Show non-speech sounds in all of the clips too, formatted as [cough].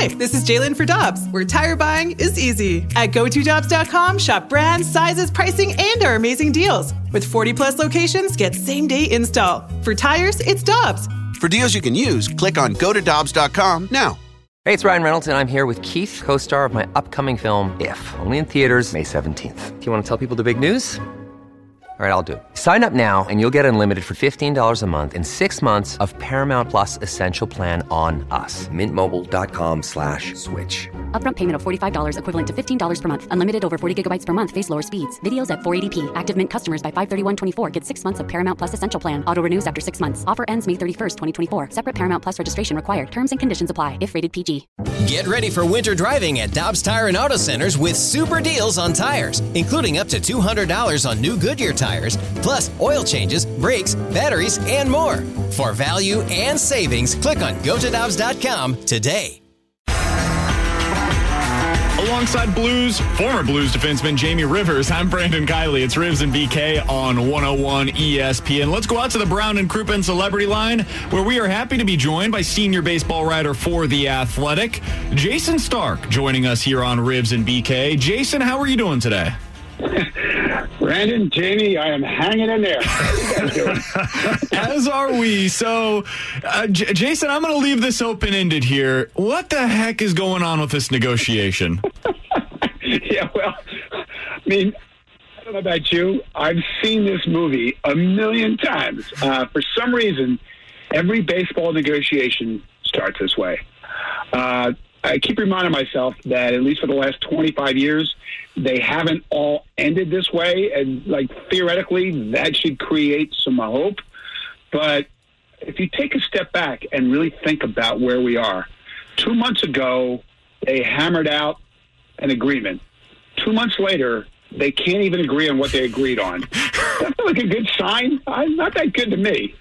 Hi, this is Jalen for Dobbs, where tire buying is easy. At GoToDobbs.com, shop brands, sizes, pricing, and our amazing deals. With 40 plus locations, get same day install. For tires, it's Dobbs. For deals you can use, click on GoToDobbs.com now. Hey, it's Ryan Reynolds, and I'm here with Keith, co star of my upcoming film, If, only in theaters, May 17th. Do you want to tell people the big news? All right, I'll do it. Sign up now and you'll get unlimited for $15 a month in six months of Paramount Plus Essential Plan on us. Mintmobile.com slash switch. Upfront payment of $45 equivalent to $15 per month. Unlimited over 40 gigabytes per month. Face lower speeds. Videos at 480p. Active Mint customers by 531.24 get six months of Paramount Plus Essential Plan. Auto renews after six months. Offer ends May 31st, 2024. Separate Paramount Plus registration required. Terms and conditions apply if rated PG. Get ready for winter driving at Dobbs Tire and Auto Centers with super deals on tires, including up to $200 on new Goodyear tires, plus oil changes, brakes, batteries, and more. For value and savings, click on gotodobbs.com today. Alongside Blues, former Blues defenseman Jamie Rivers, I'm Brandon Kiley. It's Rivs and BK on 101 ESPN. Let's go out to the Brown and Crouppen Celebrity Line, where we are happy to be joined by senior baseball writer for The Athletic, Jayson Stark, joining us here on Rivs and BK. Jayson, how are you doing today? [laughs] Brandon, Jamie, I am hanging in there. [laughs] As are we. So, uh, J- Jayson, I'm going to leave this open ended here. What the heck is going on with this negotiation? [laughs] yeah, well, I mean, I don't know about you. I've seen this movie a million times. Uh, for some reason, every baseball negotiation starts this way. Uh, I keep reminding myself that at least for the last 25 years, they haven't all ended this way. And, like, theoretically, that should create some hope. But if you take a step back and really think about where we are, two months ago, they hammered out an agreement. Two months later, they can't even agree on what they agreed on. [laughs] That's like a good sign. Not that good to me.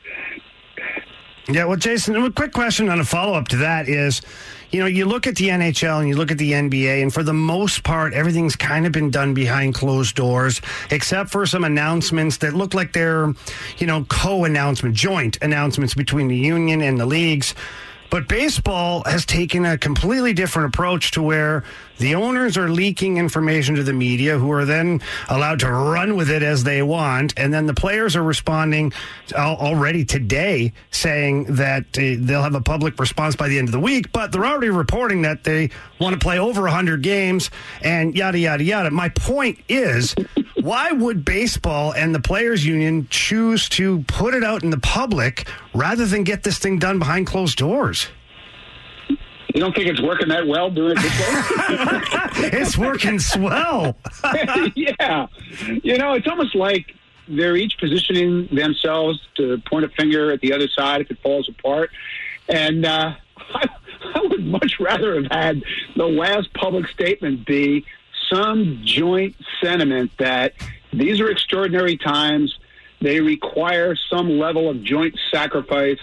Yeah, well, Jayson, a quick question on a follow up to that is, you know, you look at the NHL and you look at the NBA, and for the most part, everything's kind of been done behind closed doors, except for some announcements that look like they're, you know, co announcement, joint announcements between the union and the leagues. But baseball has taken a completely different approach to where the owners are leaking information to the media, who are then allowed to run with it as they want. And then the players are responding already today, saying that uh, they'll have a public response by the end of the week. But they're already reporting that they want to play over 100 games and yada, yada, yada. My point is why would baseball and the players union choose to put it out in the public rather than get this thing done behind closed doors? You don't think it's working that well doing it this way? [laughs] it's working swell. [laughs] yeah. You know, it's almost like they're each positioning themselves to point a finger at the other side if it falls apart. And uh, I, [laughs] I would much rather have had the last public statement be some joint sentiment that these are extraordinary times. They require some level of joint sacrifice.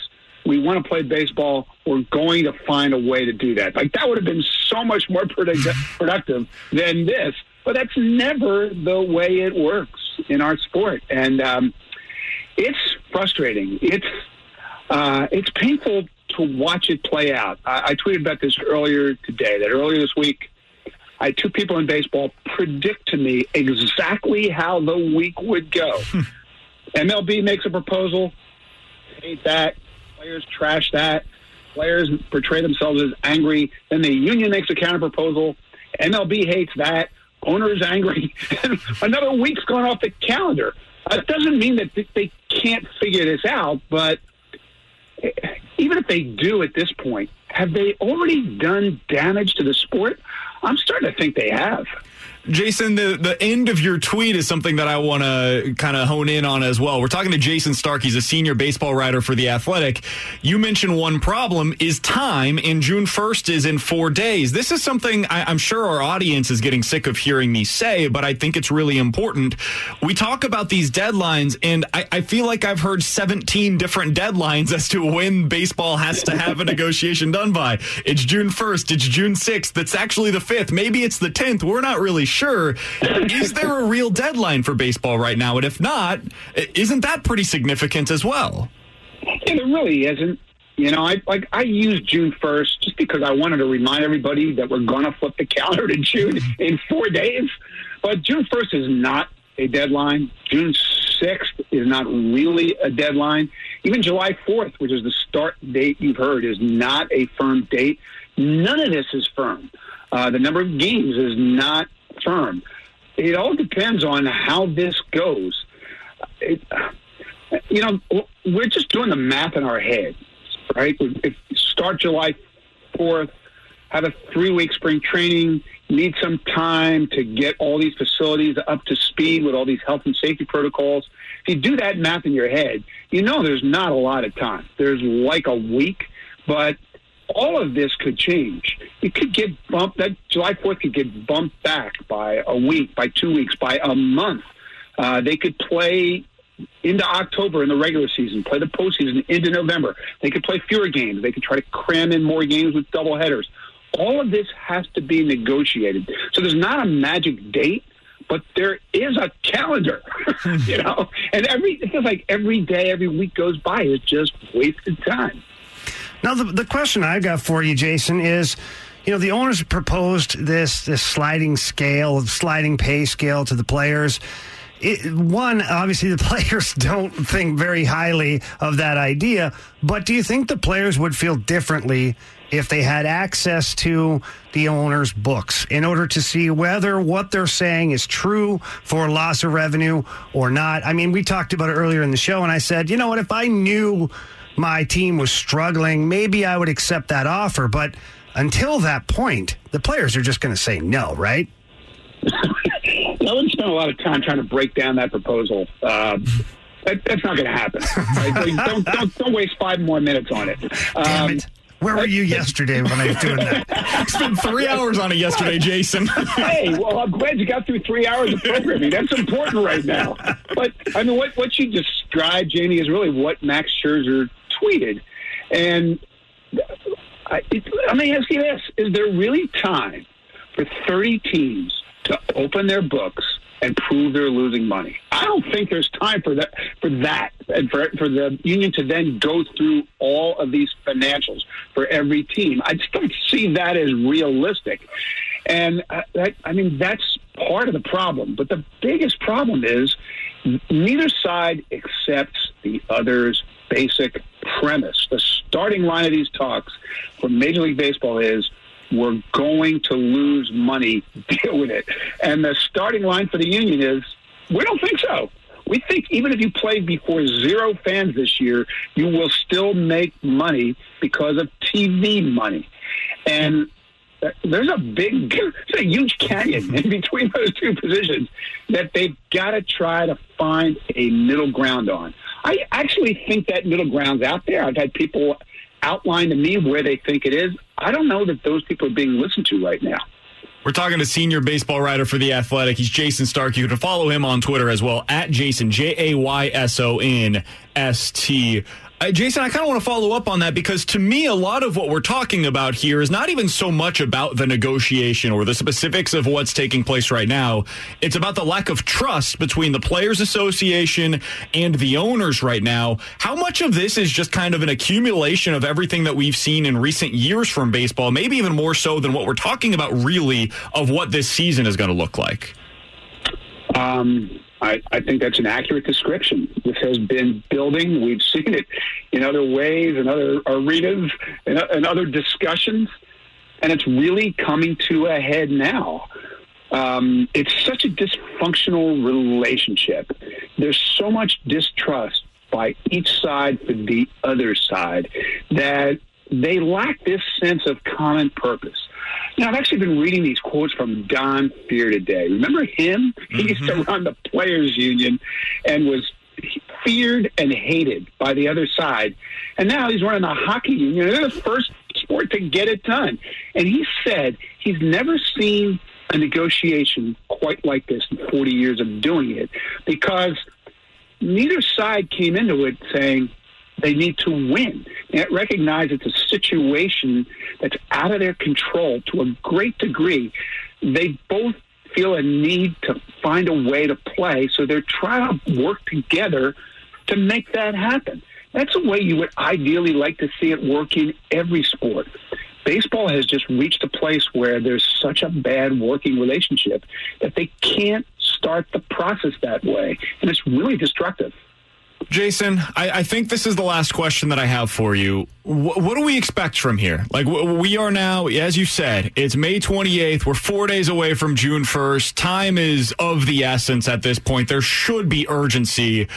We want to play baseball. We're going to find a way to do that. Like that would have been so much more product- productive than this. But that's never the way it works in our sport, and um, it's frustrating. It's uh, it's painful to watch it play out. I, I tweeted about this earlier today. That earlier this week, I had two people in baseball predict to me exactly how the week would go. MLB makes a proposal, hate that. Players trash that. Players portray themselves as angry. Then the union makes a counter proposal. MLB hates that. Owners angry. [laughs] Another week's gone off the calendar. It doesn't mean that they can't figure this out, but even if they do at this point, have they already done damage to the sport? I'm starting to think they have. Jayson, the, the end of your tweet is something that I want to kind of hone in on as well. We're talking to Jayson Stark. He's a senior baseball writer for The Athletic. You mentioned one problem is time, and June 1st is in four days. This is something I, I'm sure our audience is getting sick of hearing me say, but I think it's really important. We talk about these deadlines, and I, I feel like I've heard 17 different deadlines as to when baseball has to have a negotiation done by. It's June 1st, it's June 6th, it's actually the 5th, maybe it's the 10th. We're not really sure. Is there a real deadline for baseball right now? And if not, isn't that pretty significant as well? It really isn't. You know, I like I used June first just because I wanted to remind everybody that we're to flip the calendar to June in four days. But June first is not a deadline. June sixth is not really a deadline. Even July fourth, which is the start date you've heard, is not a firm date. None of this is firm. Uh, the number of games is not It all depends on how this goes. It, you know, we're just doing the math in our head, right? If start July 4th, have a three week spring training, need some time to get all these facilities up to speed with all these health and safety protocols. If you do that math in your head, you know there's not a lot of time. There's like a week, but all of this could change. It could get bumped. That July 4th could get bumped back by a week, by two weeks, by a month. Uh, they could play into October in the regular season, play the postseason into November. They could play fewer games. They could try to cram in more games with double headers. All of this has to be negotiated. So there's not a magic date, but there is a calendar, [laughs] you know. And every it feels like every day, every week goes by is just wasted time. Now, the, the question I've got for you, Jayson, is you know the owners proposed this this sliding scale, sliding pay scale to the players it, one, obviously the [laughs] players don't think very highly of that idea, but do you think the players would feel differently if they had access to the owner's books in order to see whether what they're saying is true for loss of revenue or not? I mean, we talked about it earlier in the show, and I said, you know what, if I knew my team was struggling, maybe I would accept that offer, but until that point, the players are just going to say no, right? I wouldn't spend a lot of time trying to break down that proposal. Uh, that, that's not going to happen. Right? don't, don't, don't waste five more minutes on it. Damn it. Um, where were you yesterday when I was doing that? [laughs] Spent three hours on it yesterday, Jayson. [laughs] hey, well, I'm glad you got through three hours of programming. That's important right now. But I mean, what what you described, Jamie, is really what Max Scherzer tweeted, and I, let me ask you this: Is there really time for 30 teams to open their books and prove they're losing money. I don't think there's time for that for that and for for the union to then go through all of these financials for every team. I just don't see that as realistic. And uh, I, I mean that's part of the problem. But the biggest problem is neither side accepts the other's basic premise. The starting line of these talks for Major League Baseball is we're going to lose money. [laughs] Deal with it. And the starting line for the union is we don't think so. We think even if you play before zero fans this year, you will still make money because of TV money. And there's a big, [laughs] a huge canyon in between those two positions that they've got to try to find a middle ground on. I actually think that middle ground's out there. I've had people outline to me where they think it is. I don't know that those people are being listened to right now. We're talking to senior baseball writer for The Athletic. He's Jayson Stark. You can follow him on Twitter as well, at Jayson, J A Y S O N S T. Uh, Jayson, I kind of want to follow up on that because to me, a lot of what we're talking about here is not even so much about the negotiation or the specifics of what's taking place right now. It's about the lack of trust between the Players Association and the owners right now. How much of this is just kind of an accumulation of everything that we've seen in recent years from baseball, maybe even more so than what we're talking about really of what this season is going to look like? Um, I, I think that's an accurate description. This has been building. We've seen it in other ways, in other arenas, in, in other discussions, and it's really coming to a head now. Um, it's such a dysfunctional relationship. There's so much distrust by each side for the other side that they lack this sense of common purpose. Now, I've actually been reading these quotes from Don Fehr today. Remember him? Mm-hmm. He used to mm-hmm. run the Players Union and was feared and hated by the other side. And now he's running the hockey union. They're the first sport to get it done. And he said he's never seen a negotiation quite like this in 40 years of doing it because neither side came into it saying, they need to win. They recognize it's a situation that's out of their control to a great degree. They both feel a need to find a way to play, so they're trying to work together to make that happen. That's a way you would ideally like to see it work in every sport. Baseball has just reached a place where there's such a bad working relationship that they can't start the process that way, and it's really destructive. Jayson, I, I, think this is the last question that I have for you. W- what do we expect from here? Like, w- we are now, as you said, it's May 28th. We're four days away from June 1st. Time is of the essence at this point. There should be urgency.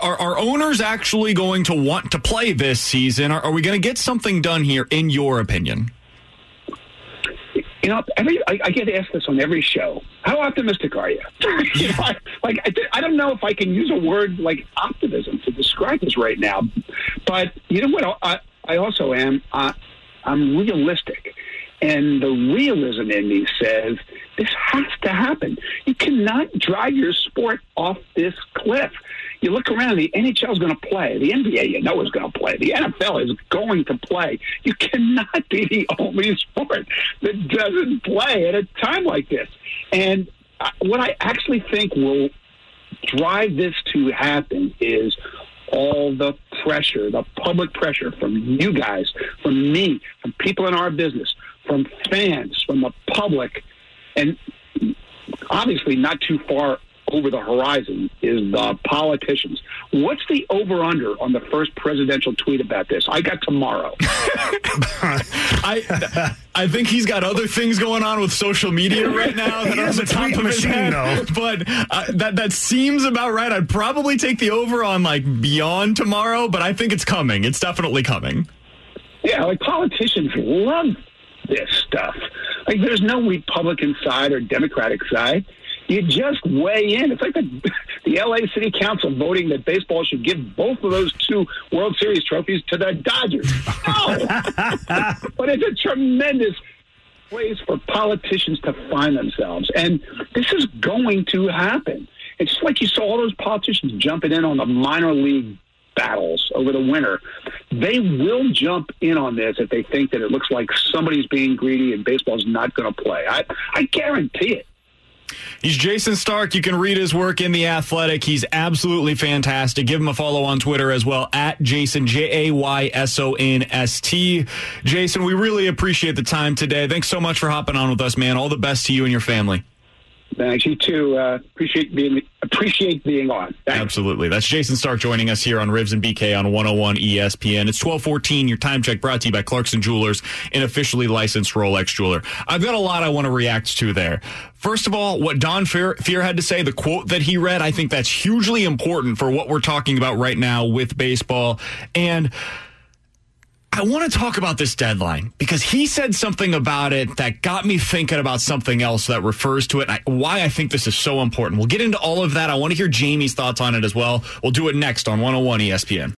Are, are owners actually going to want to play this season? Are, are we going to get something done here, in your opinion? You know, every I, I, get asked this on every show. How optimistic are you? [laughs] you know, I, like I, I don't know if I can use a word like optimism to describe this right now, but you know what? I, I also am. Uh, I'm realistic, and the realism in me says this has to happen. You cannot drive your sport off this cliff. You look around, the NHL is going to play. The NBA, you know, is going to play. The NFL is going to play. You cannot be the [laughs] only sport that doesn't play at a time like this. And uh, what I actually think will drive this to happen is all the pressure, the public pressure from you guys, from me, from people in our business, from fans, from the public, and obviously not too far over the horizon is the politicians. What's the over under on the first presidential tweet about this? I got tomorrow. [laughs] I I think he's got other things going on with social media right now that are on the top of his head. Though. But uh, that that seems about right. I'd probably take the over on like beyond tomorrow, but I think it's coming. It's definitely coming. Yeah, like politicians love this stuff. Like there's no Republican side or Democratic side you just weigh in. It's like the, [laughs] the LA City Council voting that baseball should give both of those two World Series trophies to the Dodgers. No! Oh! [laughs] but it's a tremendous place for politicians to find themselves. And this is going to happen. It's just like you saw all those politicians jumping in on the minor league battles over the winter. They will jump in on this if they think that it looks like somebody's being greedy and baseball's not going to play. I, I guarantee it. He's Jayson Stark. You can read his work in The Athletic. He's absolutely fantastic. Give him a follow on Twitter as well at Jayson, J A Y S O N S T. Jayson, we really appreciate the time today. Thanks so much for hopping on with us, man. All the best to you and your family. Thanks. You too. Uh, appreciate being appreciate being on. Thanks. Absolutely. That's Jayson Stark joining us here on Rivs and BK on 101 ESPN. It's 1214. Your time check brought to you by Clarkson Jewelers, an officially licensed Rolex jeweler. I've got a lot I want to react to there. First of all, what Don Fehr, Fehr had to say, the quote that he read, I think that's hugely important for what we're talking about right now with baseball. And I want to talk about this deadline because he said something about it that got me thinking about something else that refers to it I, why I think this is so important. We'll get into all of that. I want to hear Jamie's thoughts on it as well. We'll do it next on 101 ESPN.